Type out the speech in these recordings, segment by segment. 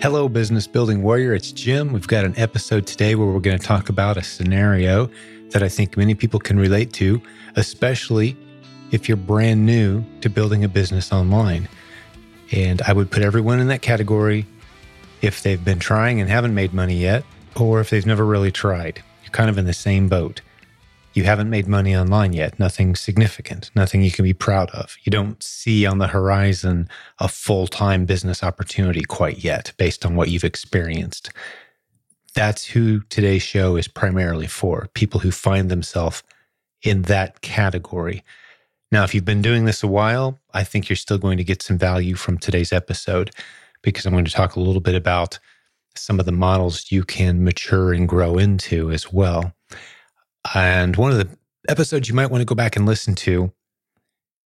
Hello, business building warrior. It's Jim. We've got an episode today where we're going to talk about a scenario that I think many people can relate to, especially if you're brand new to building a business online. And I would put everyone in that category if they've been trying and haven't made money yet, or if they've never really tried. You're kind of in the same boat. You haven't made money online yet, nothing significant, nothing you can be proud of. You don't see on the horizon a full time business opportunity quite yet based on what you've experienced. That's who today's show is primarily for people who find themselves in that category. Now, if you've been doing this a while, I think you're still going to get some value from today's episode because I'm going to talk a little bit about some of the models you can mature and grow into as well. And one of the episodes you might want to go back and listen to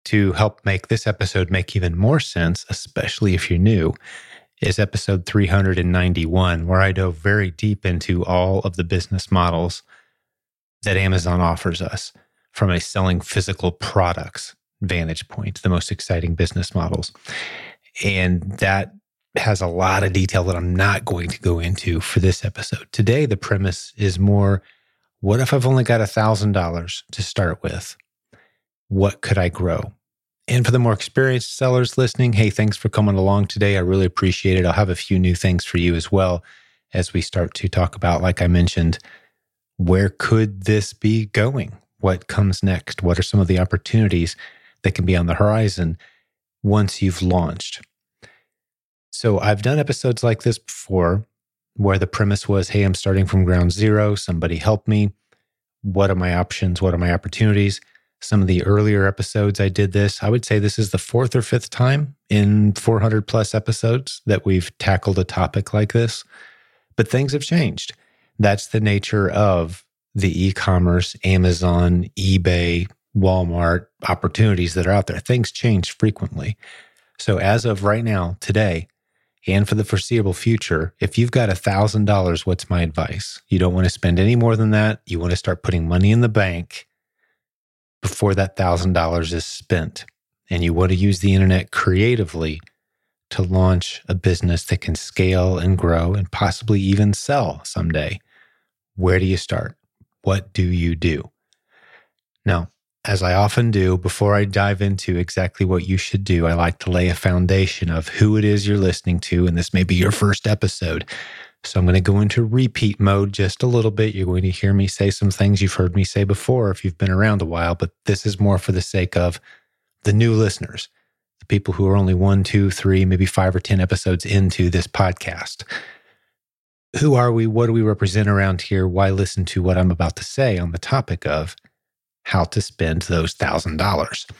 to help make this episode make even more sense, especially if you're new, is episode 391, where I dove very deep into all of the business models that Amazon offers us from a selling physical products vantage point, the most exciting business models. And that has a lot of detail that I'm not going to go into for this episode. Today, the premise is more what if I've only got $1,000 to start with? What could I grow? And for the more experienced sellers listening, hey, thanks for coming along today. I really appreciate it. I'll have a few new things for you as well as we start to talk about, like I mentioned, where could this be going? What comes next? What are some of the opportunities that can be on the horizon once you've launched? So I've done episodes like this before where the premise was hey, I'm starting from ground zero. Somebody help me. What are my options? What are my opportunities? Some of the earlier episodes I did this. I would say this is the fourth or fifth time in 400 plus episodes that we've tackled a topic like this. But things have changed. That's the nature of the e commerce, Amazon, eBay, Walmart opportunities that are out there. Things change frequently. So, as of right now, today, and for the foreseeable future, if you've got $1,000, what's my advice? You don't want to spend any more than that. You want to start putting money in the bank before that $1,000 is spent. And you want to use the internet creatively to launch a business that can scale and grow and possibly even sell someday. Where do you start? What do you do? Now, as I often do, before I dive into exactly what you should do, I like to lay a foundation of who it is you're listening to. And this may be your first episode. So I'm going to go into repeat mode just a little bit. You're going to hear me say some things you've heard me say before if you've been around a while, but this is more for the sake of the new listeners, the people who are only one, two, three, maybe five or 10 episodes into this podcast. Who are we? What do we represent around here? Why listen to what I'm about to say on the topic of how to spend those $1,000.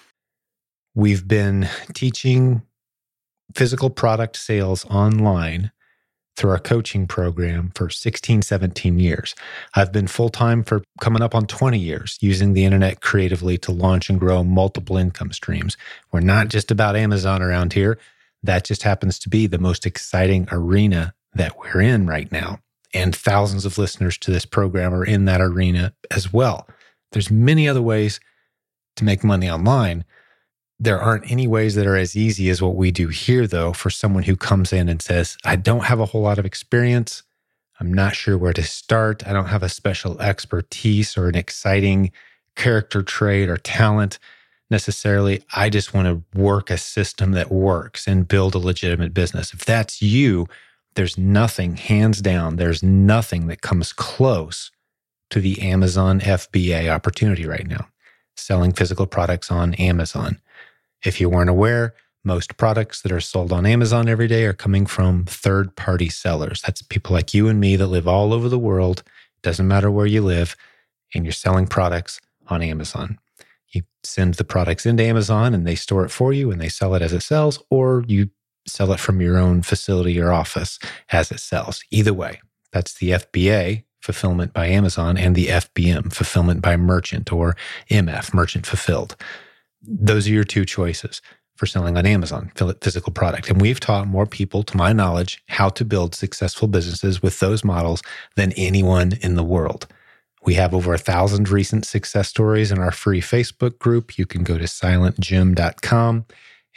We've been teaching physical product sales online through our coaching program for 16, 17 years. I've been full time for coming up on 20 years using the internet creatively to launch and grow multiple income streams. We're not just about Amazon around here. That just happens to be the most exciting arena that we're in right now. And thousands of listeners to this program are in that arena as well. There's many other ways to make money online. There aren't any ways that are as easy as what we do here, though, for someone who comes in and says, I don't have a whole lot of experience. I'm not sure where to start. I don't have a special expertise or an exciting character trait or talent necessarily. I just want to work a system that works and build a legitimate business. If that's you, there's nothing, hands down, there's nothing that comes close to the Amazon FBA opportunity right now, selling physical products on Amazon. If you weren't aware, most products that are sold on Amazon every day are coming from third party sellers. That's people like you and me that live all over the world. Doesn't matter where you live, and you're selling products on Amazon. You send the products into Amazon and they store it for you and they sell it as it sells, or you sell it from your own facility or office as it sells. Either way, that's the FBA fulfillment by Amazon and the FBM, fulfillment by merchant or MF, merchant fulfilled. Those are your two choices for selling on Amazon, physical product. And we've taught more people, to my knowledge, how to build successful businesses with those models than anyone in the world. We have over a thousand recent success stories in our free Facebook group. You can go to silentjim.com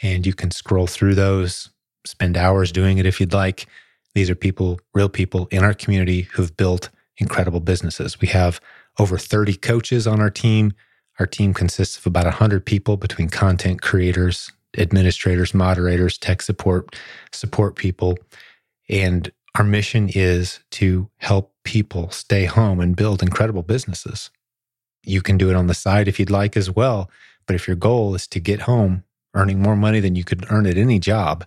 and you can scroll through those, spend hours doing it if you'd like. These are people, real people in our community who've built incredible businesses. We have over 30 coaches on our team. Our team consists of about 100 people between content creators, administrators, moderators, tech support, support people. And our mission is to help people stay home and build incredible businesses. You can do it on the side if you'd like as well. But if your goal is to get home earning more money than you could earn at any job,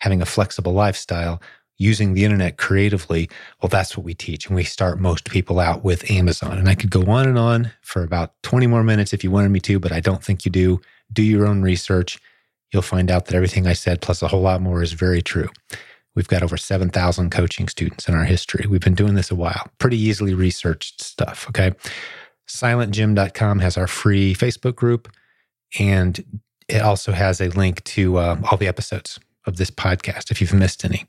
having a flexible lifestyle, using the internet creatively, well, that's what we teach. And we start most people out with Amazon. And I could go on and on for about 20 more minutes if you wanted me to, but I don't think you do. Do your own research. You'll find out that everything I said, plus a whole lot more, is very true. We've got over 7,000 coaching students in our history. We've been doing this a while, pretty easily researched stuff. Okay. SilentJim.com has our free Facebook group, and it also has a link to uh, all the episodes of this podcast. If you've missed any,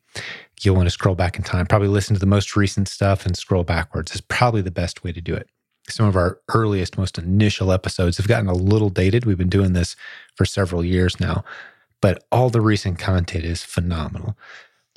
you'll want to scroll back in time, probably listen to the most recent stuff and scroll backwards is probably the best way to do it. Some of our earliest, most initial episodes have gotten a little dated. We've been doing this for several years now, but all the recent content is phenomenal.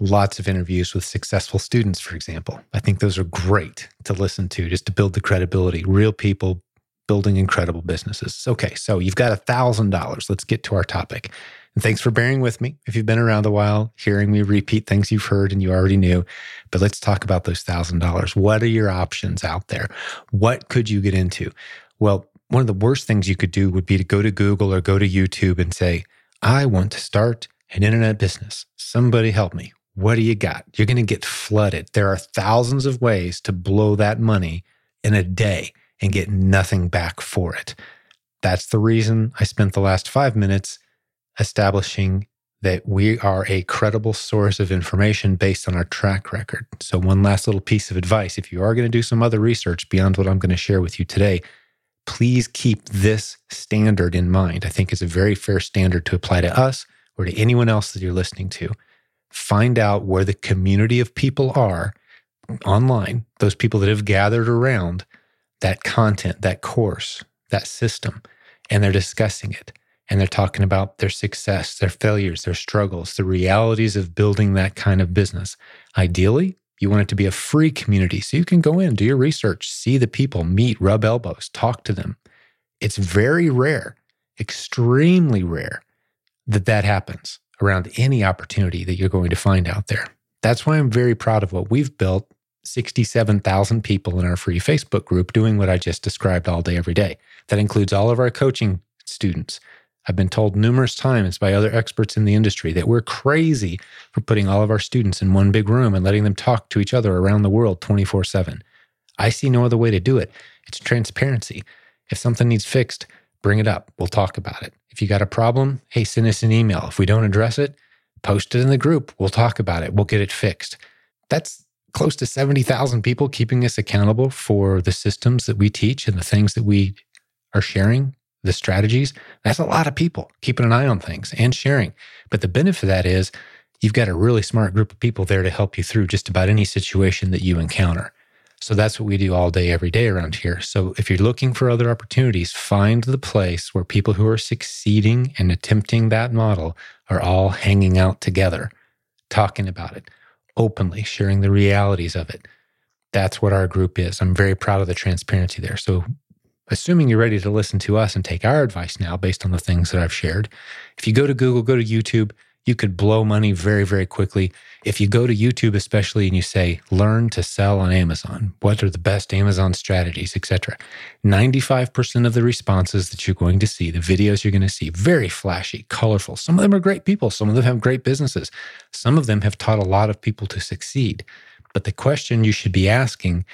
Lots of interviews with successful students, for example. I think those are great to listen to just to build the credibility. Real people building incredible businesses. Okay, so you've got a $1,000. Let's get to our topic. And thanks for bearing with me. If you've been around a while, hearing me repeat things you've heard and you already knew, but let's talk about those thousand dollars. What are your options out there? What could you get into? Well, one of the worst things you could do would be to go to Google or go to YouTube and say, I want to start an internet business. Somebody help me. What do you got? You're going to get flooded. There are thousands of ways to blow that money in a day and get nothing back for it. That's the reason I spent the last five minutes establishing that we are a credible source of information based on our track record. So, one last little piece of advice if you are going to do some other research beyond what I'm going to share with you today, please keep this standard in mind. I think it's a very fair standard to apply to us or to anyone else that you're listening to. Find out where the community of people are online, those people that have gathered around that content, that course, that system, and they're discussing it and they're talking about their success, their failures, their struggles, the realities of building that kind of business. Ideally, you want it to be a free community so you can go in, do your research, see the people, meet, rub elbows, talk to them. It's very rare, extremely rare that that happens around any opportunity that you're going to find out there. That's why I'm very proud of what we've built 67,000 people in our free Facebook group doing what I just described all day, every day. That includes all of our coaching students, I've been told numerous times by other experts in the industry that we're crazy for putting all of our students in one big room and letting them talk to each other around the world 24 7. I see no other way to do it. It's transparency. If something needs fixed, bring it up. We'll talk about it. If you got a problem, hey, send us an email. If we don't address it, post it in the group. We'll talk about it. We'll get it fixed. That's close to 70,000 people keeping us accountable for the systems that we teach and the things that we are sharing the strategies, that's a lot of people keeping an eye on things and sharing. But the benefit of that is you've got a really smart group of people there to help you through just about any situation that you encounter. So that's what we do all day, every day around here. So if you're looking for other opportunities, find the place where people who are succeeding and attempting that model are all hanging out together, talking about it openly, sharing the realities of it. That's what our group is. I'm very proud of the transparency there. So assuming you're ready to listen to us and take our advice now based on the things that I've shared, if you go to Google, go to YouTube, you could blow money very, very quickly. If you go to YouTube, especially, and you say, learn to sell on Amazon, what are the best Amazon strategies, etc. 95% of the responses that you're going to see, the videos you're going to see, very flashy, colorful. Some of them are great people. Some of them have great businesses. Some of them have taught a lot of people to succeed. But the question you should be asking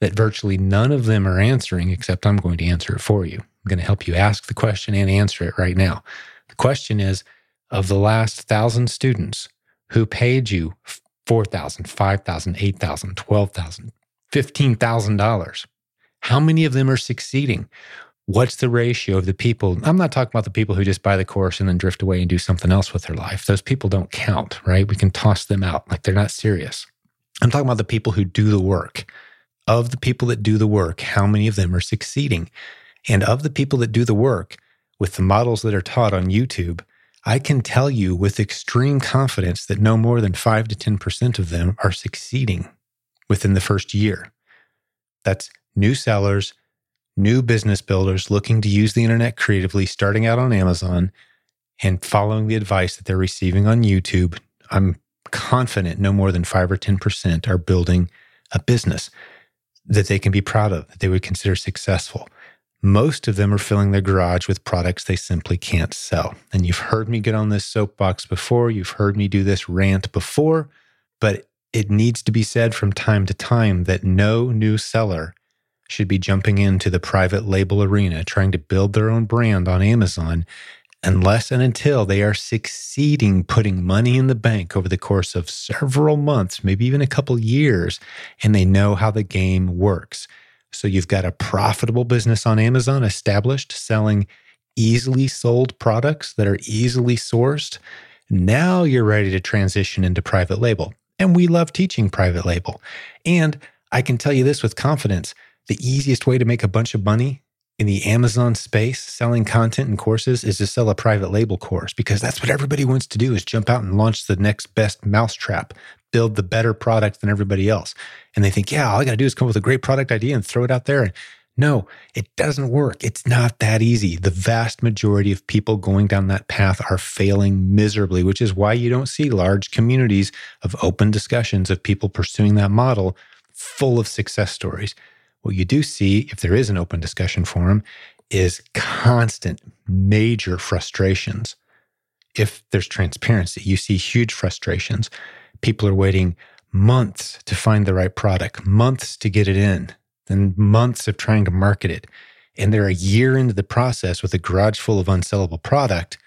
that virtually none of them are answering, except I'm going to answer it for you. I'm going to help you ask the question and answer it right now. The question is of the last thousand students who paid you $4,000, $5,000, $8,000, $12,000, $15,000, how many of them are succeeding? What's the ratio of the people? I'm not talking about the people who just buy the course and then drift away and do something else with their life. Those people don't count, right? We can toss them out like they're not serious. I'm talking about the people who do the work of the people that do the work, how many of them are succeeding? And of the people that do the work with the models that are taught on YouTube, I can tell you with extreme confidence that no more than 5 to 10% of them are succeeding within the first year. That's new sellers, new business builders looking to use the internet creatively, starting out on Amazon and following the advice that they're receiving on YouTube. I'm confident no more than 5 or 10% are building a business that they can be proud of, that they would consider successful. Most of them are filling their garage with products they simply can't sell. And you've heard me get on this soapbox before, you've heard me do this rant before, but it needs to be said from time to time that no new seller should be jumping into the private label arena trying to build their own brand on Amazon unless and until they are succeeding putting money in the bank over the course of several months, maybe even a couple years, and they know how the game works. So you've got a profitable business on Amazon established, selling easily sold products that are easily sourced. Now you're ready to transition into private label. And we love teaching private label. And I can tell you this with confidence the easiest way to make a bunch of money in the Amazon space selling content and courses is to sell a private label course because that's what everybody wants to do is jump out and launch the next best mousetrap, build the better product than everybody else. And they think, yeah, all I got to do is come up with a great product idea and throw it out there. And no, it doesn't work. It's not that easy. The vast majority of people going down that path are failing miserably, which is why you don't see large communities of open discussions of people pursuing that model full of success stories. What you do see, if there is an open discussion forum, is constant major frustrations. If there's transparency, you see huge frustrations. People are waiting months to find the right product, months to get it in, then months of trying to market it. And they're a year into the process with a garage full of unsellable product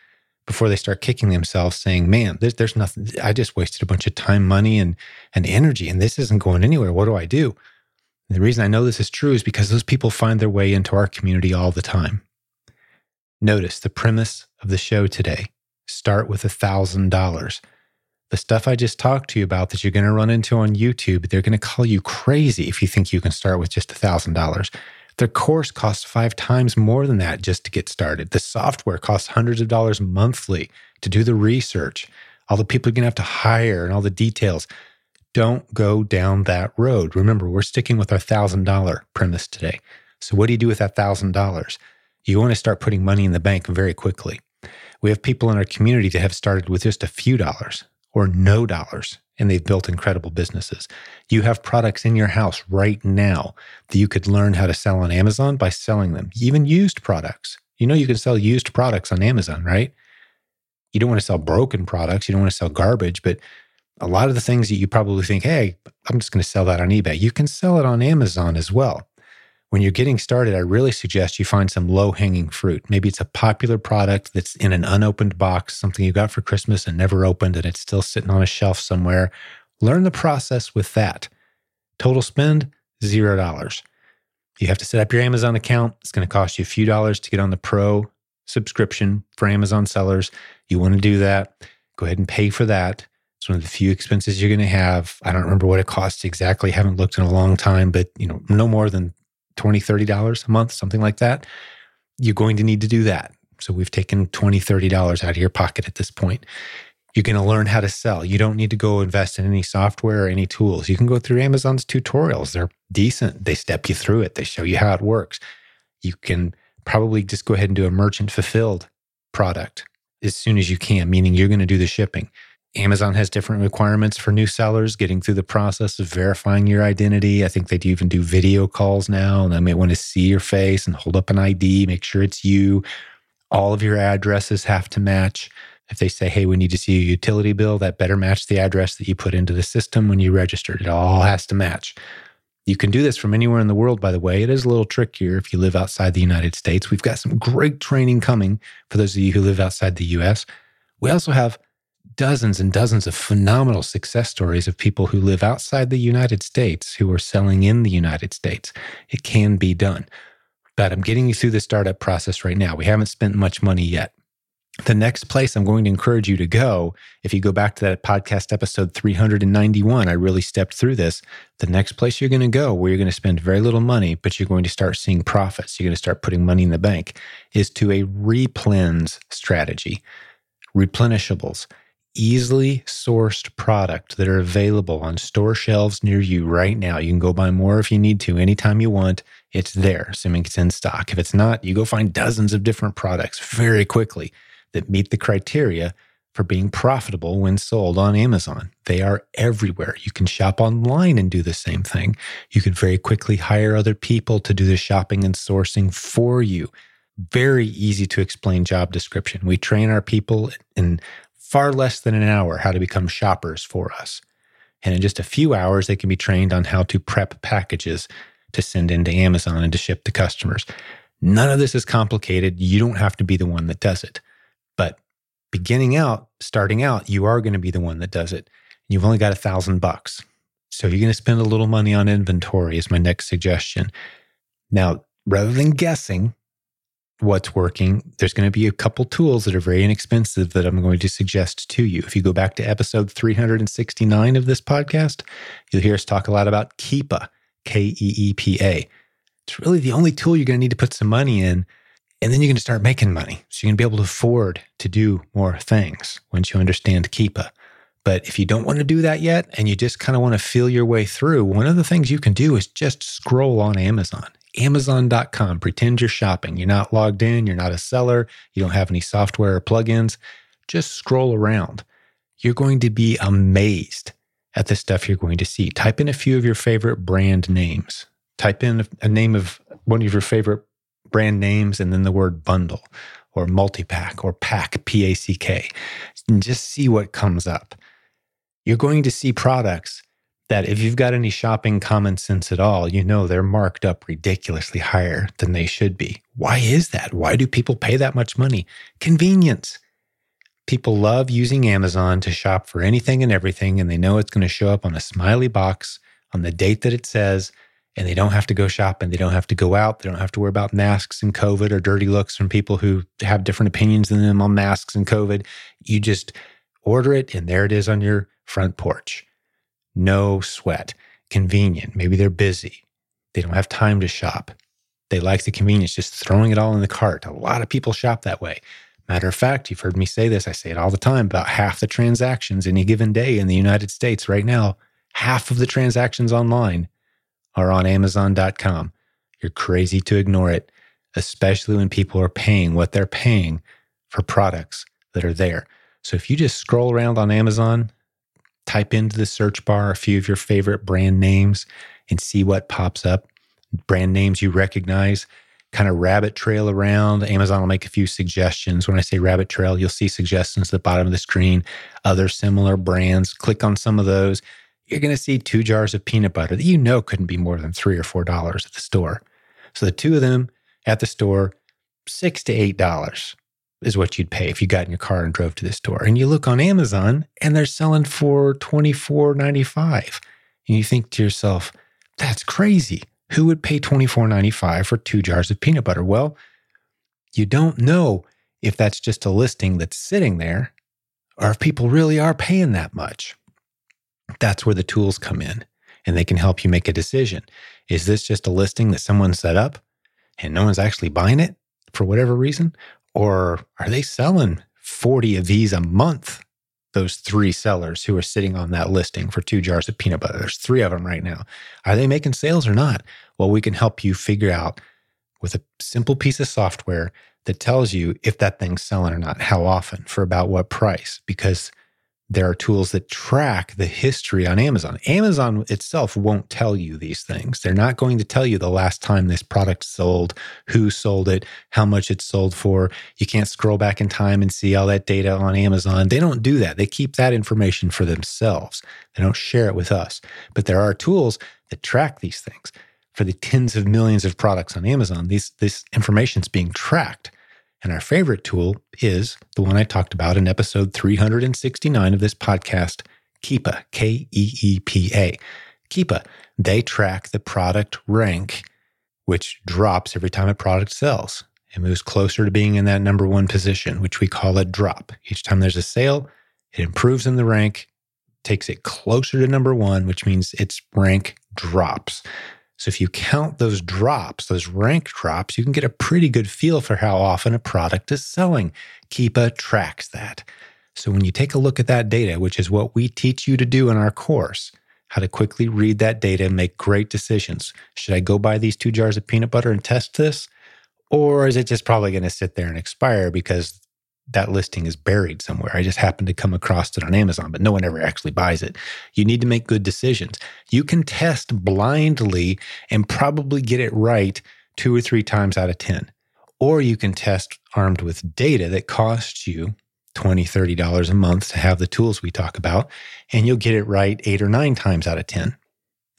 before they start kicking themselves saying, man, there's, there's nothing. I just wasted a bunch of time, money, and, and energy, and this isn't going anywhere. What do I do? And the reason I know this is true is because those people find their way into our community all the time. Notice the premise of the show today start with $1,000. The stuff I just talked to you about that you're going to run into on YouTube, they're going to call you crazy if you think you can start with just $1,000. Their course costs five times more than that just to get started. The software costs hundreds of dollars monthly to do the research, all the people you're going to have to hire, and all the details. Don't go down that road. Remember, we're sticking with our $1,000 premise today. So, what do you do with that $1,000? You want to start putting money in the bank very quickly. We have people in our community that have started with just a few dollars or no dollars, and they've built incredible businesses. You have products in your house right now that you could learn how to sell on Amazon by selling them, even used products. You know, you can sell used products on Amazon, right? You don't want to sell broken products, you don't want to sell garbage, but a lot of the things that you probably think, hey, I'm just going to sell that on eBay, you can sell it on Amazon as well. When you're getting started, I really suggest you find some low hanging fruit. Maybe it's a popular product that's in an unopened box, something you got for Christmas and never opened, and it's still sitting on a shelf somewhere. Learn the process with that. Total spend, zero dollars. You have to set up your Amazon account. It's going to cost you a few dollars to get on the pro subscription for Amazon sellers. You want to do that, go ahead and pay for that. It's one of the few expenses you're going to have. I don't remember what it costs exactly. Haven't looked in a long time, but you know, no more than 20 $30 a month, something like that. You're going to need to do that. So we've taken 20 $30 out of your pocket at this point. You're going to learn how to sell. You don't need to go invest in any software or any tools. You can go through Amazon's tutorials. They're decent. They step you through it. They show you how it works. You can probably just go ahead and do a merchant fulfilled product as soon as you can, meaning you're going to do the shipping. Amazon has different requirements for new sellers getting through the process of verifying your identity. I think they do even do video calls now, and they may want to see your face and hold up an ID, make sure it's you. All of your addresses have to match. If they say, hey, we need to see a utility bill, that better match the address that you put into the system when you registered. It all has to match. You can do this from anywhere in the world, by the way. It is a little trickier if you live outside the United States. We've got some great training coming for those of you who live outside the US. We also have dozens and dozens of phenomenal success stories of people who live outside the United States who are selling in the United States. It can be done. But I'm getting you through the startup process right now. We haven't spent much money yet. The next place I'm going to encourage you to go, if you go back to that podcast episode 391, I really stepped through this. The next place you're going to go where you're going to spend very little money, but you're going to start seeing profits, you're going to start putting money in the bank, is to a replens strategy. replenishables, easily sourced product that are available on store shelves near you right now. You can go buy more if you need to anytime you want. It's there, assuming it's in stock. If it's not, you go find dozens of different products very quickly that meet the criteria for being profitable when sold on Amazon. They are everywhere. You can shop online and do the same thing. You can very quickly hire other people to do the shopping and sourcing for you. Very easy to explain job description. We train our people in far less than an hour how to become shoppers for us. And in just a few hours, they can be trained on how to prep packages to send into Amazon and to ship to customers. None of this is complicated. You don't have to be the one that does it. But beginning out, starting out, you are going to be the one that does it. You've only got a thousand bucks. So you're going to spend a little money on inventory, is my next suggestion. Now, rather than guessing, what's working, there's going to be a couple tools that are very inexpensive that I'm going to suggest to you. If you go back to episode 369 of this podcast, you'll hear us talk a lot about Keepa, K E E P A. It's really the only tool you're going to need to put some money in. And then you're going to start making money. So you're going to be able to afford to do more things once you understand Keepa. But if you don't want to do that yet and you just kind of want to feel your way through, one of the things you can do is just scroll on Amazon Amazon.com. Pretend you're shopping. You're not logged in. You're not a seller. You don't have any software or plugins. Just scroll around. You're going to be amazed at the stuff you're going to see. Type in a few of your favorite brand names. Type in a name of one of your favorite brand names and then the word bundle or multi-pack or pack, P A C K. And just see what comes up. You're going to see products that if you've got any shopping common sense at all, you know they're marked up ridiculously higher than they should be. Why is that? Why do people pay that much money? Convenience. People love using Amazon to shop for anything and everything, and they know it's going to show up on a smiley box on the date that it says, and they don't have to go shopping. They don't have to go out. They don't have to worry about masks and COVID or dirty looks from people who have different opinions than them on masks and COVID. You just order it, and there it is on your front porch. No sweat. Convenient. Maybe they're busy. They don't have time to shop. They like the convenience, just throwing it all in the cart. A lot of people shop that way. Matter of fact, you've heard me say this, I say it all the time about half the transactions any given day in the United States right now, half of the transactions online are on Amazon.com. You're crazy to ignore it, especially when people are paying what they're paying for products that are there. So if you just scroll around on Amazon, type into the search bar a few of your favorite brand names and see what pops up. Brand names you recognize, kind of rabbit trail around. Amazon will make a few suggestions. When I say rabbit trail, you'll see suggestions at the bottom of the screen, other similar brands. Click on some of those. You're going to see two jars of peanut butter that you know couldn't be more than three or four dollars at the store. So the two of them at the store, six to eight dollars is what you'd pay if you got in your car and drove to the store. And you look on Amazon and they're selling for $24.95. And you think to yourself, that's crazy. Who would pay $24.95 for two jars of peanut butter? Well, you don't know if that's just a listing that's sitting there or if people really are paying that much. That's where the tools come in and they can help you make a decision. Is this just a listing that someone set up and no one's actually buying it for whatever reason? Or are they selling 40 of these a month? Those three sellers who are sitting on that listing for two jars of peanut butter. There's three of them right now. Are they making sales or not? Well, we can help you figure out with a simple piece of software that tells you if that thing's selling or not, how often, for about what price, because there are tools that track the history on Amazon. Amazon itself won't tell you these things. They're not going to tell you the last time this product sold, who sold it, how much it sold for. You can't scroll back in time and see all that data on Amazon. They don't do that. They keep that information for themselves. They don't share it with us. But there are tools that track these things. For the tens of millions of products on Amazon, these, this information is being tracked. And our favorite tool is the one I talked about in episode 369 of this podcast, Keepa, K E E P A. Keepa, they track the product rank, which drops every time a product sells. It moves closer to being in that number one position, which we call a drop. Each time there's a sale, it improves in the rank, takes it closer to number one, which means its rank drops. So if you count those drops, those rank drops, you can get a pretty good feel for how often a product is selling. Keepa tracks that. So when you take a look at that data, which is what we teach you to do in our course, how to quickly read that data and make great decisions. Should I go buy these two jars of peanut butter and test this? Or is it just probably going to sit there and expire because that listing is buried somewhere. I just happened to come across it on Amazon, but no one ever actually buys it. You need to make good decisions. You can test blindly and probably get it right two or three times out of 10. Or you can test armed with data that costs you $20, $30 a month to have the tools we talk about, and you'll get it right eight or nine times out of 10.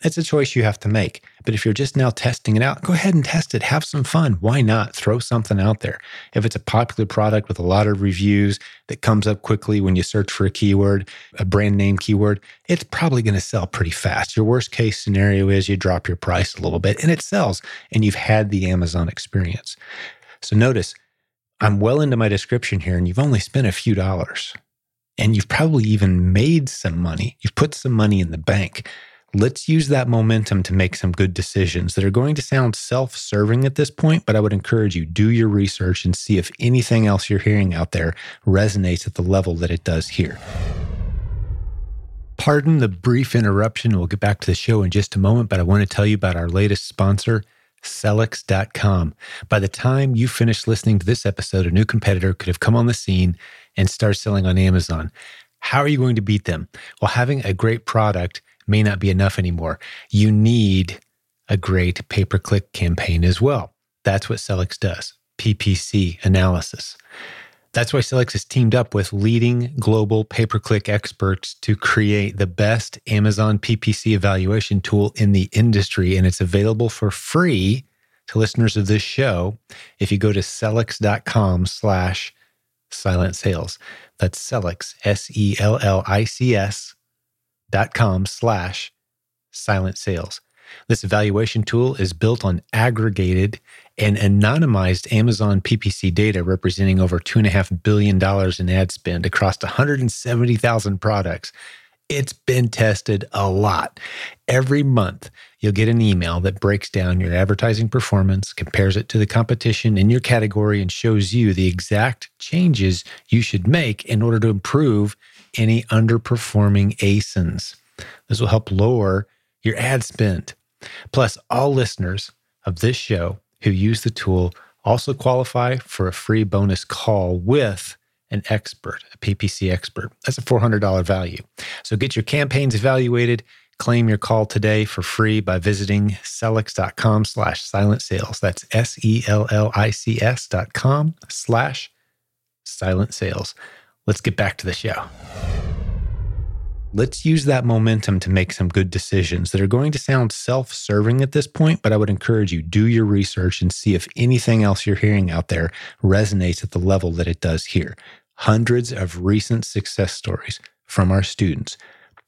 It's a choice you have to make. But if you're just now testing it out, go ahead and test it. Have some fun. Why not throw something out there? If it's a popular product with a lot of reviews that comes up quickly when you search for a keyword, a brand name keyword, it's probably going to sell pretty fast. Your worst case scenario is you drop your price a little bit and it sells and you've had the Amazon experience. So notice, I'm well into my description here and you've only spent a few dollars and you've probably even made some money. You've put some money in the bank let's use that momentum to make some good decisions that are going to sound self serving at this point, but I would encourage you do your research and see if anything else you're hearing out there resonates at the level that it does here. Pardon the brief interruption. We'll get back to the show in just a moment, but I want to tell you about our latest sponsor, Sellics.com. By the time you finish listening to this episode, a new competitor could have come on the scene and start selling on Amazon. How are you going to beat them? Well, having a great product may not be enough anymore. You need a great pay per click campaign as well. That's what Sellics does PPC analysis. That's why Sellics has teamed up with leading global pay per click experts to create the best Amazon PPC evaluation tool in the industry. And it's available for free to listeners of this show if you go to sellics.com slash silent sales. That's Sellics, S E L L I C S com slash silent sales. This evaluation tool is built on aggregated and anonymized Amazon PPC data representing over $2.5 billion in ad spend across 170,000 products. It's been tested a lot. Every month, you'll get an email that breaks down your advertising performance, compares it to the competition in your category, and shows you the exact changes you should make in order to improve any underperforming ASINs. This will help lower your ad spend. Plus, all listeners of this show who use the tool also qualify for a free bonus call with an expert, a PPC expert. That's a $400 value. So get your campaigns evaluated. Claim your call today for free by visiting sellics.com slash silent sales. That's S-E-L-L-I-C-S dot com slash silent sales. Let's get back to the show. Let's use that momentum to make some good decisions that are going to sound self serving at this point, but I would encourage you do your research and see if anything else you're hearing out there resonates at the level that it does here. Hundreds of recent success stories from our students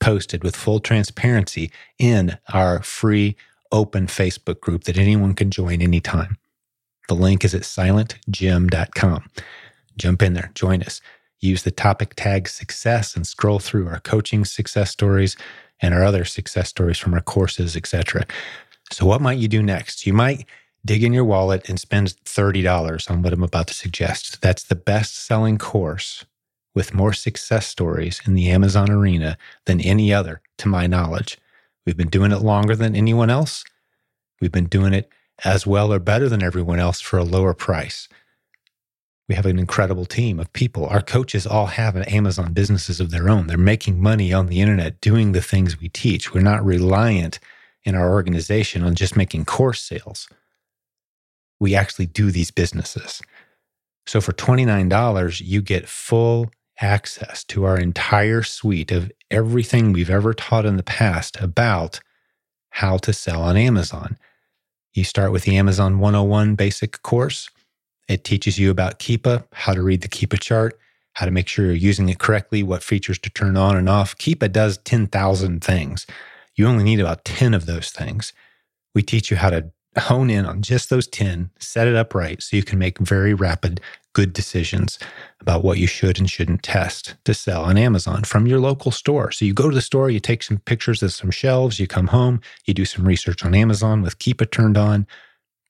posted with full transparency in our free open Facebook group that anyone can join anytime. The link is at silentjim.com. Jump in there, join us use the topic tag success and scroll through our coaching success stories and our other success stories from our courses, etc. So what might you do next? You might dig in your wallet and spend $30 on what I'm about to suggest. That's the best selling course with more success stories in the Amazon arena than any other, to my knowledge. We've been doing it longer than anyone else. We've been doing it as well or better than everyone else for a lower price. We have an incredible team of people. Our coaches all have Amazon businesses of their own. They're making money on the internet doing the things we teach. We're not reliant in our organization on just making course sales. We actually do these businesses. So for $29, you get full access to our entire suite of everything we've ever taught in the past about how to sell on Amazon. You start with the Amazon 101 basic course. It teaches you about Keepa, how to read the Keepa chart, how to make sure you're using it correctly, what features to turn on and off. Keepa does 10,000 things. You only need about 10 of those things. We teach you how to hone in on just those 10, set it up right so you can make very rapid, good decisions about what you should and shouldn't test to sell on Amazon from your local store. So you go to the store, you take some pictures of some shelves, you come home, you do some research on Amazon with Keepa turned on.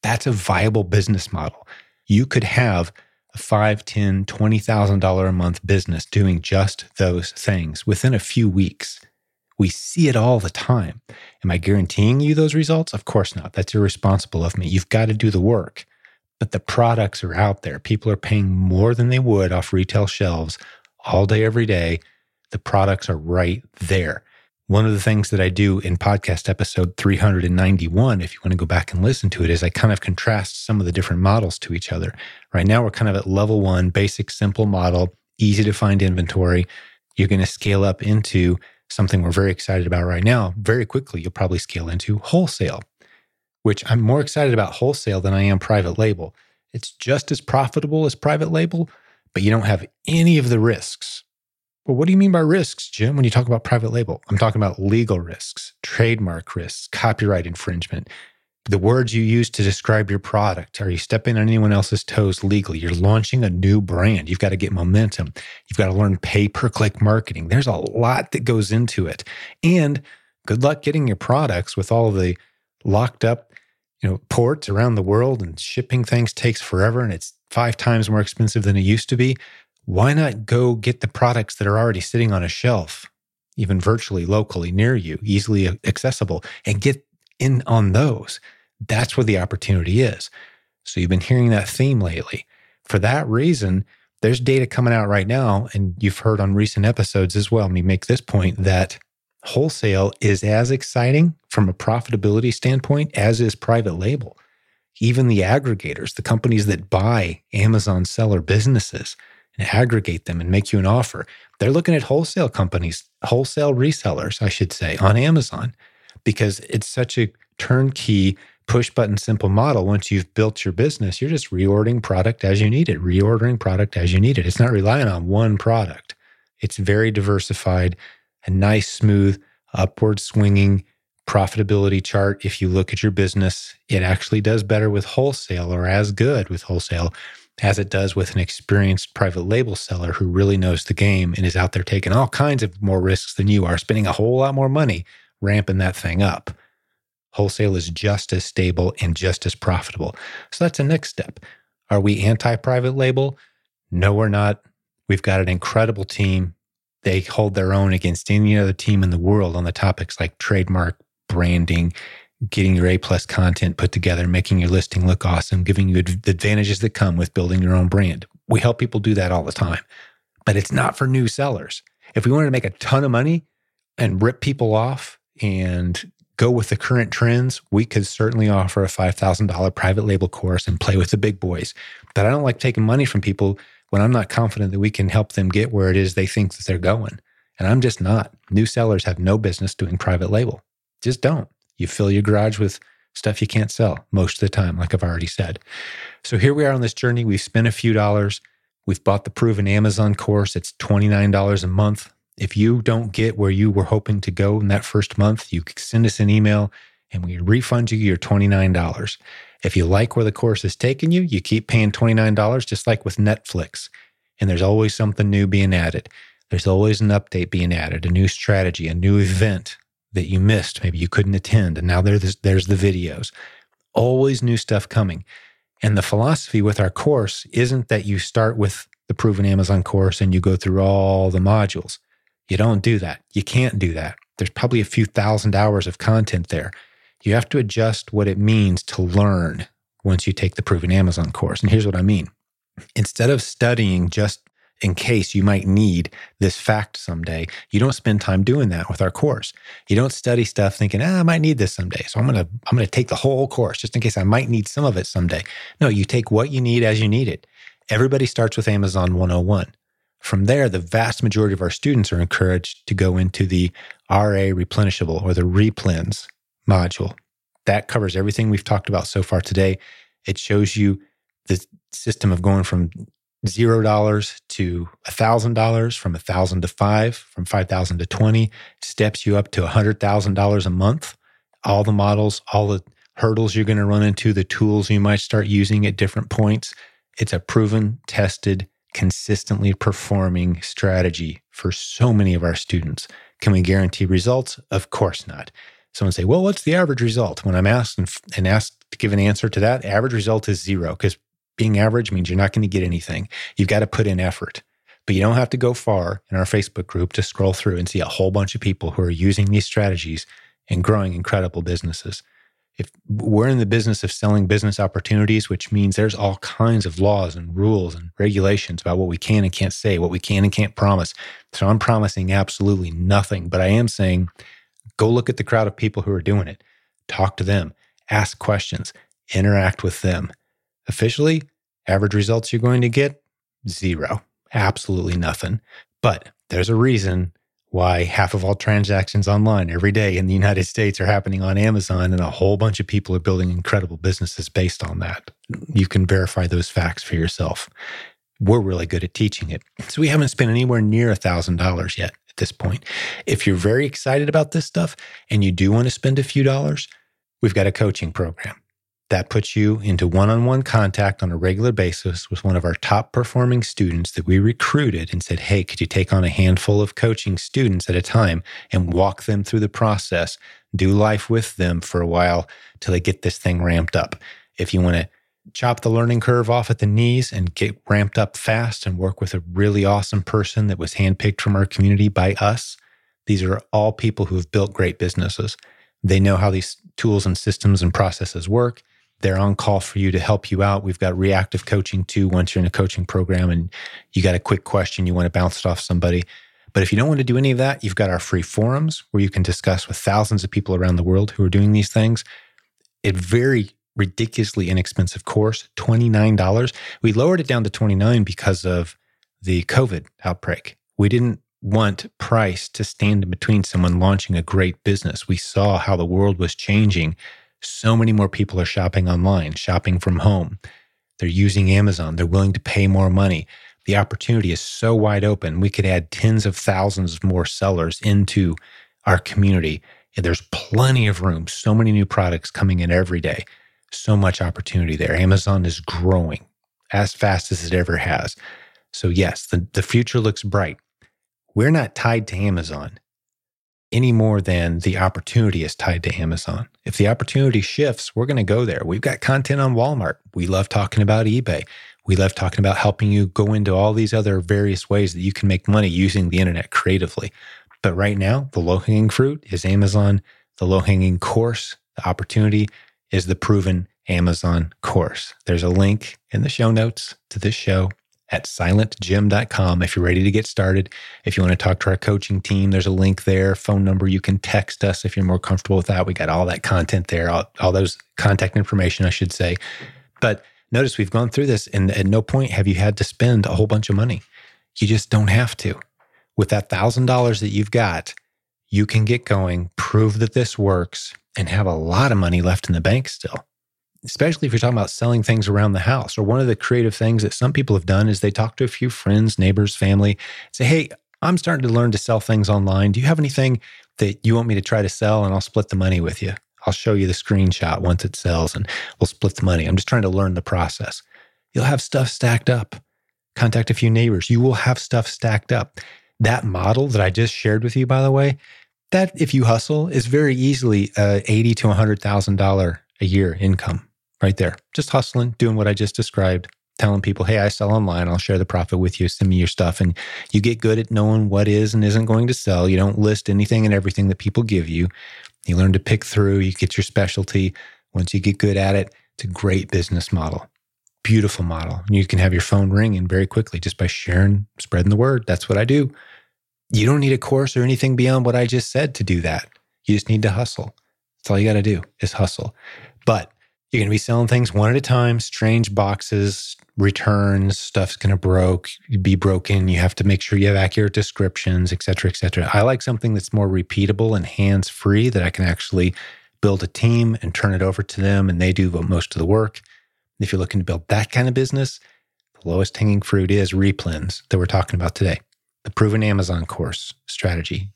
That's a viable business model you could have a five, ten, twenty thousand dollar a month business doing just those things within a few weeks. We see it all the time. Am I guaranteeing you those results? Of course not. That's irresponsible of me. You've got to do the work. But the products are out there. People are paying more than they would off retail shelves all day, every day. The products are right there. One of the things that I do in podcast episode 391, if you want to go back and listen to it, is I kind of contrast some of the different models to each other. Right now, we're kind of at level one, basic, simple model, easy to find inventory. You're going to scale up into something we're very excited about right now. Very quickly, you'll probably scale into wholesale, which I'm more excited about wholesale than I am private label. It's just as profitable as private label, but you don't have any of the risks well, what do you mean by risks, Jim, when you talk about private label? I'm talking about legal risks, trademark risks, copyright infringement, the words you use to describe your product. Are you stepping on anyone else's toes legally? You're launching a new brand. You've got to get momentum. You've got to learn pay per click marketing. There's a lot that goes into it. And good luck getting your products with all the locked up you know ports around the world and shipping things takes forever and it's five times more expensive than it used to be why not go get the products that are already sitting on a shelf, even virtually locally near you, easily accessible, and get in on those? That's where the opportunity is. So you've been hearing that theme lately. For that reason, there's data coming out right now, and you've heard on recent episodes as well. Me make this point that wholesale is as exciting from a profitability standpoint as is private label. Even the aggregators, the companies that buy Amazon seller businesses, and aggregate them and make you an offer. They're looking at wholesale companies, wholesale resellers, I should say, on Amazon, because it's such a turnkey, push button simple model. Once you've built your business, you're just reordering product as you need it, reordering product as you need it. It's not relying on one product, it's very diversified, a nice, smooth, upward swinging profitability chart. If you look at your business, it actually does better with wholesale or as good with wholesale as it does with an experienced private label seller who really knows the game and is out there taking all kinds of more risks than you are, spending a whole lot more money ramping that thing up. Wholesale is just as stable and just as profitable. So that's the next step. Are we anti private label? No, we're not. We've got an incredible team. They hold their own against any other team in the world on the topics like trademark, branding, getting your A plus content put together, making your listing look awesome, giving you the advantages that come with building your own brand. We help people do that all the time, but it's not for new sellers. If we wanted to make a ton of money and rip people off and go with the current trends, we could certainly offer a $5,000 private label course and play with the big boys. But I don't like taking money from people when I'm not confident that we can help them get where it is they think that they're going. And I'm just not. New sellers have no business doing private label. Just don't. You fill your garage with stuff you can't sell most of the time, like I've already said. So here we are on this journey. We've spent a few dollars. We've bought the proven Amazon course. It's $29 a month. If you don't get where you were hoping to go in that first month, you can send us an email and we refund you your $29. If you like where the course is taking you, you keep paying $29, just like with Netflix. And there's always something new being added. There's always an update being added, a new strategy, a new event, that you missed. Maybe you couldn't attend, and now there's there's the videos. Always new stuff coming. And the philosophy with our course isn't that you start with the proven Amazon course and you go through all the modules. You don't do that. You can't do that. There's probably a few thousand hours of content there. You have to adjust what it means to learn once you take the proven Amazon course. And here's what I mean. Instead of studying just in case you might need this fact someday. You don't spend time doing that with our course. You don't study stuff thinking, ah, I might need this someday. So I'm gonna I'm gonna take the whole course just in case I might need some of it someday. No, you take what you need as you need it. Everybody starts with Amazon 101. From there, the vast majority of our students are encouraged to go into the RA replenishable or the replens module. That covers everything we've talked about so far today. It shows you the system of going from zero dollars to a thousand dollars, from a thousand to five, from five thousand to twenty, steps you up to a hundred thousand dollars a month. All the models, all the hurdles you're going to run into, the tools you might start using at different points. It's a proven, tested, consistently performing strategy for so many of our students. Can we guarantee results? Of course not. Someone say, "Well, what's the average result?" When I'm asked and, and asked to give an answer to that, average result is zero because being average means you're not going to get anything. You've got to put in effort. But you don't have to go far in our Facebook group to scroll through and see a whole bunch of people who are using these strategies and growing incredible businesses. If we're in the business of selling business opportunities, which means there's all kinds of laws and rules and regulations about what we can and can't say, what we can and can't promise. So I'm promising absolutely nothing, but I am saying go look at the crowd of people who are doing it, talk to them, ask questions, interact with them. Officially, average results you're going to get zero, absolutely nothing. But there's a reason why half of all transactions online every day in the United States are happening on Amazon, and a whole bunch of people are building incredible businesses based on that. You can verify those facts for yourself. We're really good at teaching it. So we haven't spent anywhere near a $1,000 yet at this point. If you're very excited about this stuff and you do want to spend a few dollars, we've got a coaching program. That puts you into one on one contact on a regular basis with one of our top performing students that we recruited and said, Hey, could you take on a handful of coaching students at a time and walk them through the process, do life with them for a while till they get this thing ramped up? If you want to chop the learning curve off at the knees and get ramped up fast and work with a really awesome person that was handpicked from our community by us, these are all people who have built great businesses. They know how these tools and systems and processes work. They're on call for you to help you out. We've got reactive coaching too. Once you're in a coaching program and you got a quick question, you want to bounce it off somebody. But if you don't want to do any of that, you've got our free forums where you can discuss with thousands of people around the world who are doing these things. It very ridiculously inexpensive course, $29. We lowered it down to 29 because of the COVID outbreak. We didn't want price to stand in between someone launching a great business. We saw how the world was changing so many more people are shopping online, shopping from home. They're using Amazon. They're willing to pay more money. The opportunity is so wide open. We could add tens of thousands more sellers into our community. And there's plenty of room, so many new products coming in every day. So much opportunity there. Amazon is growing as fast as it ever has. So, yes, the, the future looks bright. We're not tied to Amazon any more than the opportunity is tied to Amazon. If the opportunity shifts, we're going to go there. We've got content on Walmart. We love talking about eBay. We love talking about helping you go into all these other various ways that you can make money using the internet creatively. But right now, the low hanging fruit is Amazon. The low hanging course, the opportunity is the proven Amazon course. There's a link in the show notes to this show at silentjim.com if you're ready to get started. If you want to talk to our coaching team, there's a link there, phone number. You can text us if you're more comfortable with that. We got all that content there, all, all those contact information, I should say. But notice we've gone through this, and at no point have you had to spend a whole bunch of money. You just don't have to. With that $1,000 that you've got, you can get going, prove that this works, and have a lot of money left in the bank still especially if you're talking about selling things around the house. Or one of the creative things that some people have done is they talk to a few friends, neighbors, family, say, Hey, I'm starting to learn to sell things online. Do you have anything that you want me to try to sell? And I'll split the money with you. I'll show you the screenshot once it sells and we'll split the money. I'm just trying to learn the process. You'll have stuff stacked up. Contact a few neighbors. You will have stuff stacked up. That model that I just shared with you, by the way, that if you hustle is very easily a eighty to hundred thousand dollar a year income right there. Just hustling, doing what I just described, telling people, hey, I sell online. I'll share the profit with you. Send me your stuff. And you get good at knowing what is and isn't going to sell. You don't list anything and everything that people give you. You learn to pick through, you get your specialty. Once you get good at it, it's a great business model. Beautiful model. You can have your phone ringing very quickly just by sharing, spreading the word. That's what I do. You don't need a course or anything beyond what I just said to do that. You just need to hustle. That's all you got to do is hustle. But you're going to be selling things one at a time, strange boxes, returns, stuff's going to broke, be broken. You have to make sure you have accurate descriptions, et cetera, et cetera. I like something that's more repeatable and hands free that I can actually build a team and turn it over to them and they do most of the work. If you're looking to build that kind of business, the lowest hanging fruit is replens that we're talking about today. The proven Amazon course strategy,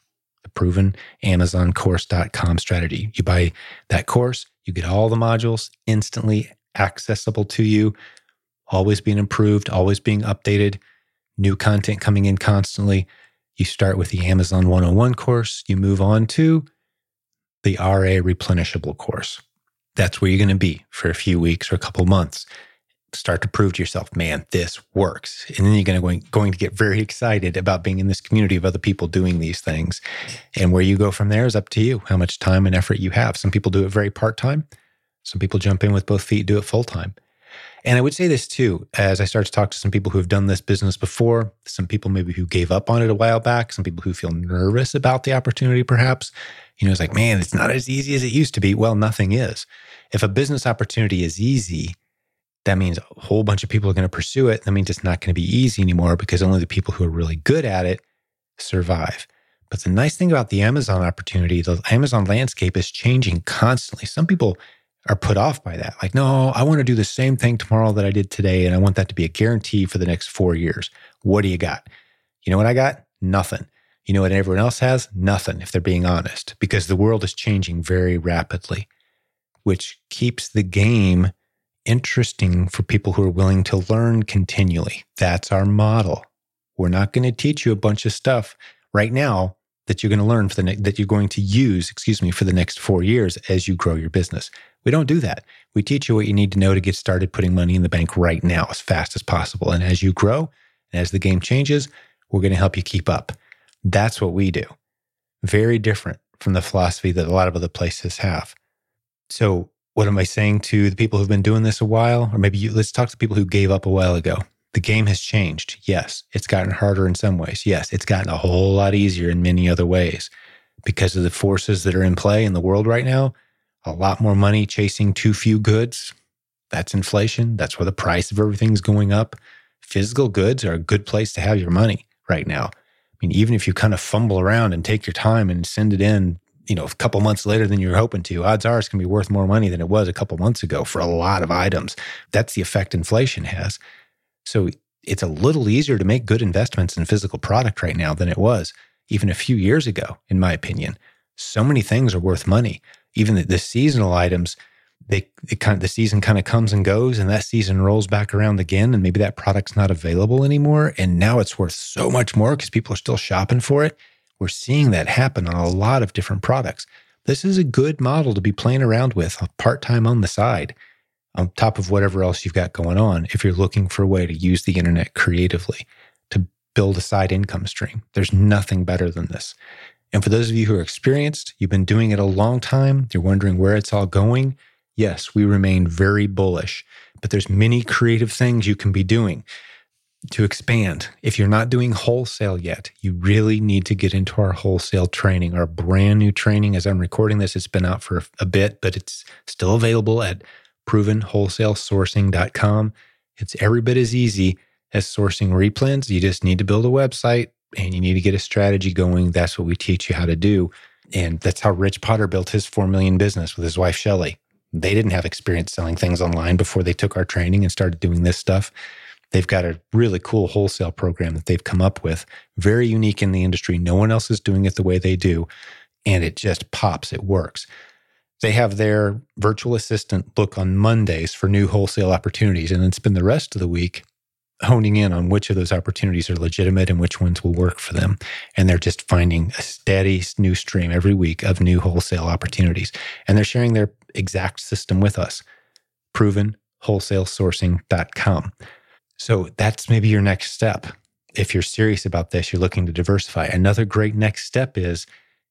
the proven Amazon course.com strategy. You buy that course, you get all the modules instantly accessible to you, always being improved, always being updated, new content coming in constantly. You start with the Amazon 101 course, you move on to the RA replenishable course. That's where you're going to be for a few weeks or a couple months. Start to prove to yourself, man, this works. And then you're going to, going, going to get very excited about being in this community of other people doing these things. And where you go from there is up to you, how much time and effort you have. Some people do it very part time. Some people jump in with both feet, do it full time. And I would say this too, as I start to talk to some people who have done this business before, some people maybe who gave up on it a while back, some people who feel nervous about the opportunity, perhaps. You know, it's like, man, it's not as easy as it used to be. Well, nothing is. If a business opportunity is easy, that means a whole bunch of people are going to pursue it. That means it's not going to be easy anymore because only the people who are really good at it survive. But the nice thing about the Amazon opportunity, the Amazon landscape is changing constantly. Some people are put off by that. Like, no, I want to do the same thing tomorrow that I did today. And I want that to be a guarantee for the next four years. What do you got? You know what I got? Nothing. You know what everyone else has? Nothing, if they're being honest, because the world is changing very rapidly, which keeps the game interesting for people who are willing to learn continually. That's our model. We're not going to teach you a bunch of stuff right now that you're going to learn for the ne- that you're going to use, excuse me, for the next 4 years as you grow your business. We don't do that. We teach you what you need to know to get started putting money in the bank right now as fast as possible. And as you grow and as the game changes, we're going to help you keep up. That's what we do. Very different from the philosophy that a lot of other places have. So, what am I saying to the people who've been doing this a while? Or maybe you, let's talk to people who gave up a while ago. The game has changed. Yes. It's gotten harder in some ways. Yes. It's gotten a whole lot easier in many other ways because of the forces that are in play in the world right now. A lot more money chasing too few goods. That's inflation. That's where the price of everything's going up. Physical goods are a good place to have your money right now. I mean, even if you kind of fumble around and take your time and send it in you know, a couple months later than you're hoping to, odds are it's going to be worth more money than it was a couple months ago for a lot of items. That's the effect inflation has. So it's a little easier to make good investments in physical product right now than it was even a few years ago, in my opinion. So many things are worth money. Even the, the seasonal items, they kind of, the season kind of comes and goes, and that season rolls back around again, and maybe that product's not available anymore, and now it's worth so much more because people are still shopping for it. We're seeing that happen on a lot of different products. This is a good model to be playing around with uh, part time on the side, on top of whatever else you've got going on, if you're looking for a way to use the internet creatively to build a side income stream. There's nothing better than this. And for those of you who are experienced, you've been doing it a long time, you're wondering where it's all going. Yes, we remain very bullish, but there's many creative things you can be doing to expand. If you're not doing wholesale yet, you really need to get into our wholesale training, our brand new training. As I'm recording this, it's been out for a bit, but it's still available at provenwholesalesourcing.com. It's every bit as easy as sourcing replens. You just need to build a website and you need to get a strategy going. That's what we teach you how to do. And that's how Rich Potter built his 4 million business with his wife, Shelly. They didn't have experience selling things online before they took our training and started doing this stuff. They've got a really cool wholesale program that they've come up with, very unique in the industry. No one else is doing it the way they do. And it just pops, it works. They have their virtual assistant look on Mondays for new wholesale opportunities and then spend the rest of the week honing in on which of those opportunities are legitimate and which ones will work for them. And they're just finding a steady new stream every week of new wholesale opportunities. And they're sharing their exact system with us. ProvenWholesaleSourcing.com. So that's maybe your next step. If you're serious about this, you're looking to diversify. Another great next step is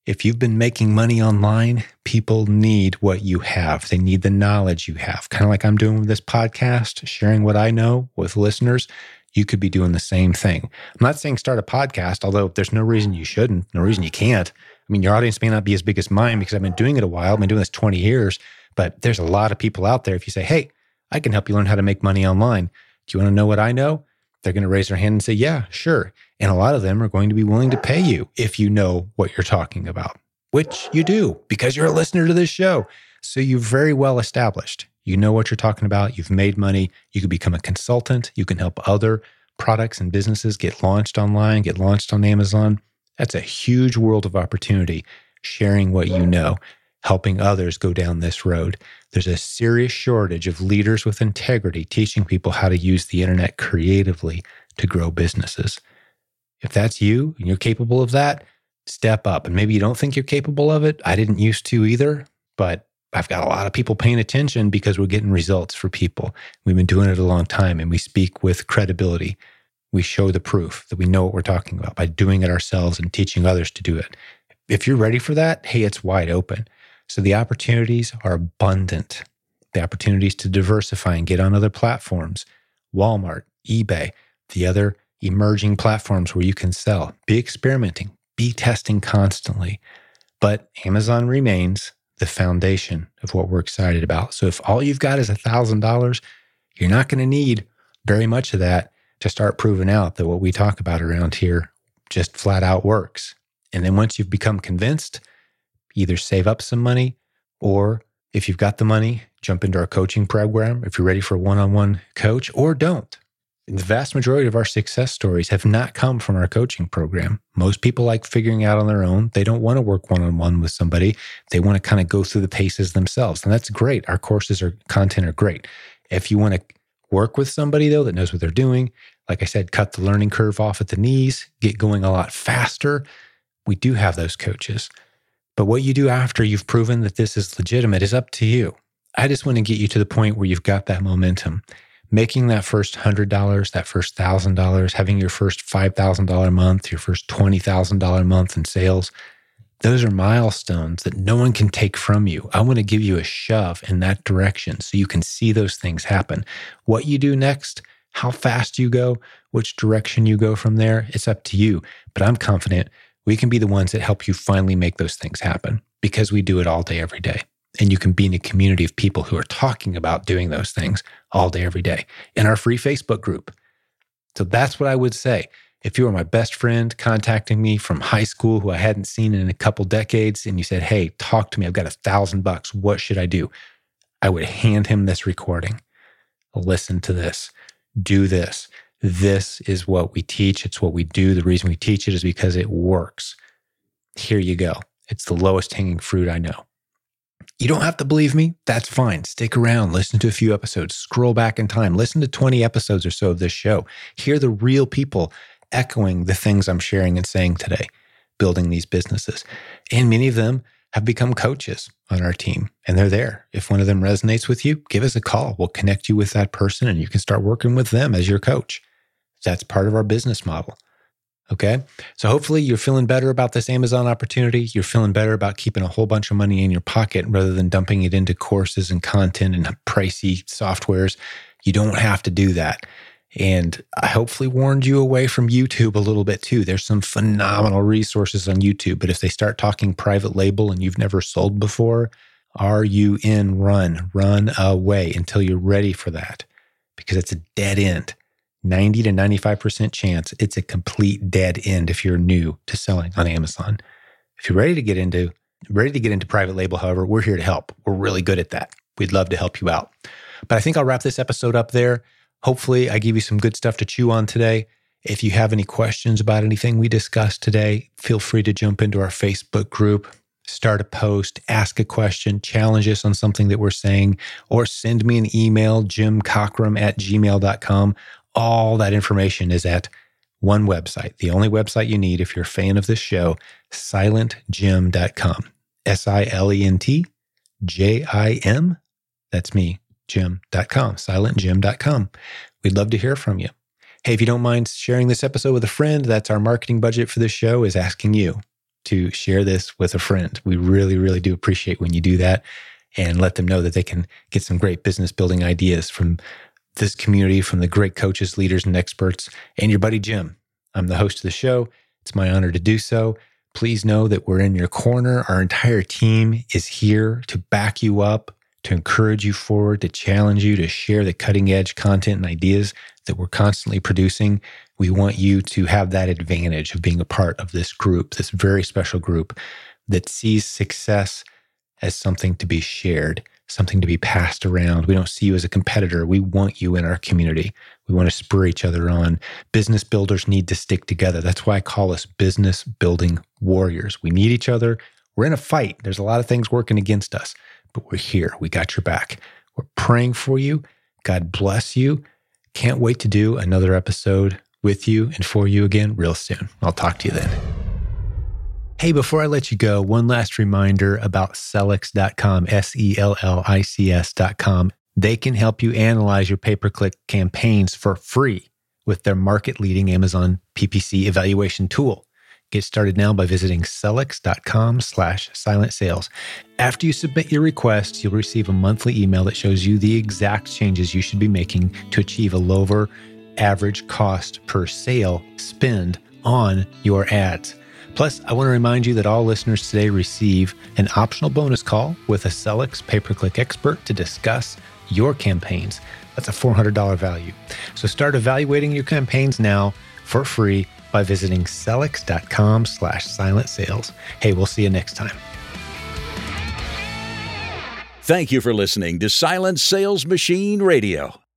if you've been making money online, people need what you have. They need the knowledge you have. Kind of like I'm doing with this podcast, sharing what I know with listeners. You could be doing the same thing. I'm not saying start a podcast, although there's no reason you shouldn't, no reason you can't. I mean, your audience may not be as big as mine because I've been doing it a while. I've been doing this 20 years, but there's a lot of people out there. If you say, hey, I can help you learn how to make money online, do you want to know what I know? They're going to raise their hand and say, Yeah, sure. And a lot of them are going to be willing to pay you if you know what you're talking about, which you do because you're a listener to this show. So you're very well established. You know what you're talking about. You've made money. You can become a consultant. You can help other products and businesses get launched online, get launched on Amazon. That's a huge world of opportunity sharing what you know helping others go down this road. There's a serious shortage of leaders with integrity teaching people how to use the internet creatively to grow businesses. If that's you and you're capable of that, step up. And maybe you don't think you're capable of it. I didn't used to either, but I've got a lot of people paying attention because we're getting results for people. We've been doing it a long time and we speak with credibility. We show the proof that we know what we're talking about by doing it ourselves and teaching others to do it. If you're ready for that, hey, it's wide open. So the opportunities are abundant. The opportunities to diversify and get on other platforms, Walmart, eBay, the other emerging platforms where you can sell. Be experimenting, be testing constantly. But Amazon remains the foundation of what we're excited about. So if all you've got is $1,000, you're not going to need very much of that to start proving out that what we talk about around here just flat out works. And then once you've become convinced, either save up some money or if you've got the money, jump into our coaching program if you're ready for a one on one coach or don't. The vast majority of our success stories have not come from our coaching program. Most people like figuring out on their own. They don't want to work one on one with somebody. They want to kind of go through the paces themselves. And that's great. Our courses or content are great. If you want to work with somebody, though, that knows what they're doing, like I said, cut the learning curve off at the knees, get going a lot faster, we do have those coaches. But what you do after you've proven that this is legitimate is up to you. I just want to get you to the point where you've got that momentum making that first $100, that first $1,000, having your first $5,000 month, your first $20,000 month in sales, those are milestones that no one can take from you. I want to give you a shove in that direction so you can see those things happen. What you do next, how fast you go, which direction you go from there, it's up to you. But I'm confident we can be the ones that help you finally make those things happen because we do it all day, every day and you can be in a community of people who are talking about doing those things all day, every day in our free Facebook group. So that's what I would say. If you were my best friend contacting me from high school who I hadn't seen in a couple decades, and you said, Hey, talk to me, I've got a thousand bucks. What should I do? I would hand him this recording. Listen to this. Do this. This is what we teach. It's what we do. The reason we teach it is because it works. Here you go. It's the lowest hanging fruit I know. You don't have to believe me. That's fine. Stick around, listen to a few episodes, scroll back in time, listen to 20 episodes or so of this show. Hear the real people echoing the things I'm sharing and saying today, building these businesses. And many of them have become coaches on our team and they're there. If one of them resonates with you, give us a call. We'll connect you with that person and you can start working with them as your coach. That's part of our business model. Okay. So hopefully you're feeling better about this Amazon opportunity. You're feeling better about keeping a whole bunch of money in your pocket rather than dumping it into courses and content and pricey softwares. You don't have to do that. And I hopefully warned you away from YouTube a little bit too. There's some phenomenal resources on YouTube, but if they start talking private label and you've never sold before, are you in run? Run away until you're ready for that because it's a dead end. 90 to 95% chance it's a complete dead end if you're new to selling on Amazon. If you're ready to get into ready to get into private label, however, we're here to help. We're really good at that. We'd love to help you out. But I think I'll wrap this episode up there. Hopefully, I give you some good stuff to chew on today. If you have any questions about anything we discussed today, feel free to jump into our Facebook group, start a post, ask a question, challenge us on something that we're saying, or send me an email, jimcockrum at gmail.com all that information is at one website, the only website you need if you're a fan of this show, silentjim.com. S I L E N T J I M. That's me, jim.com, silentjim.com. We'd love to hear from you. Hey, if you don't mind sharing this episode with a friend, that's our marketing budget for this show is asking you to share this with a friend. We really, really do appreciate when you do that and let them know that they can get some great business building ideas from this community from the great coaches, leaders, and experts, and your buddy Jim. I'm the host of the show. It's my honor to do so. Please know that we're in your corner. Our entire team is here to back you up, to encourage you forward, to challenge you, to share the cutting edge content and ideas that we're constantly producing. We want you to have that advantage of being a part of this group, this very special group that sees success as something to be shared something to be passed around. We don't see you as a competitor. We want you in our community. We want to spur each other on. Business builders need to stick together. That's why I call us business building warriors. We need each other. We're in a fight. There's a lot of things working against us, but we're here. We got your back. We're praying for you. God bless you. Can't wait to do another episode with you and for you again real soon. I'll talk to you then. Hey, before I let you go, one last reminder about Sellics.com, S E L L I C S.com. They can help you analyze your pay per click campaigns for free with their market leading Amazon PPC evaluation tool. Get started now by visiting Sellics.com slash silent sales. After you submit your request, you'll receive a monthly email that shows you the exact changes you should be making to achieve a lower average cost per sale spend on your ads. Plus, I want to remind you that all listeners today receive an optional bonus call with a Sellics pay per click expert to discuss your campaigns. That's a $400 value. So start evaluating your campaigns now for free by visiting Sellics.com slash silent sales. Hey, we'll see you next time. Thank you for listening to Silent Sales Machine Radio.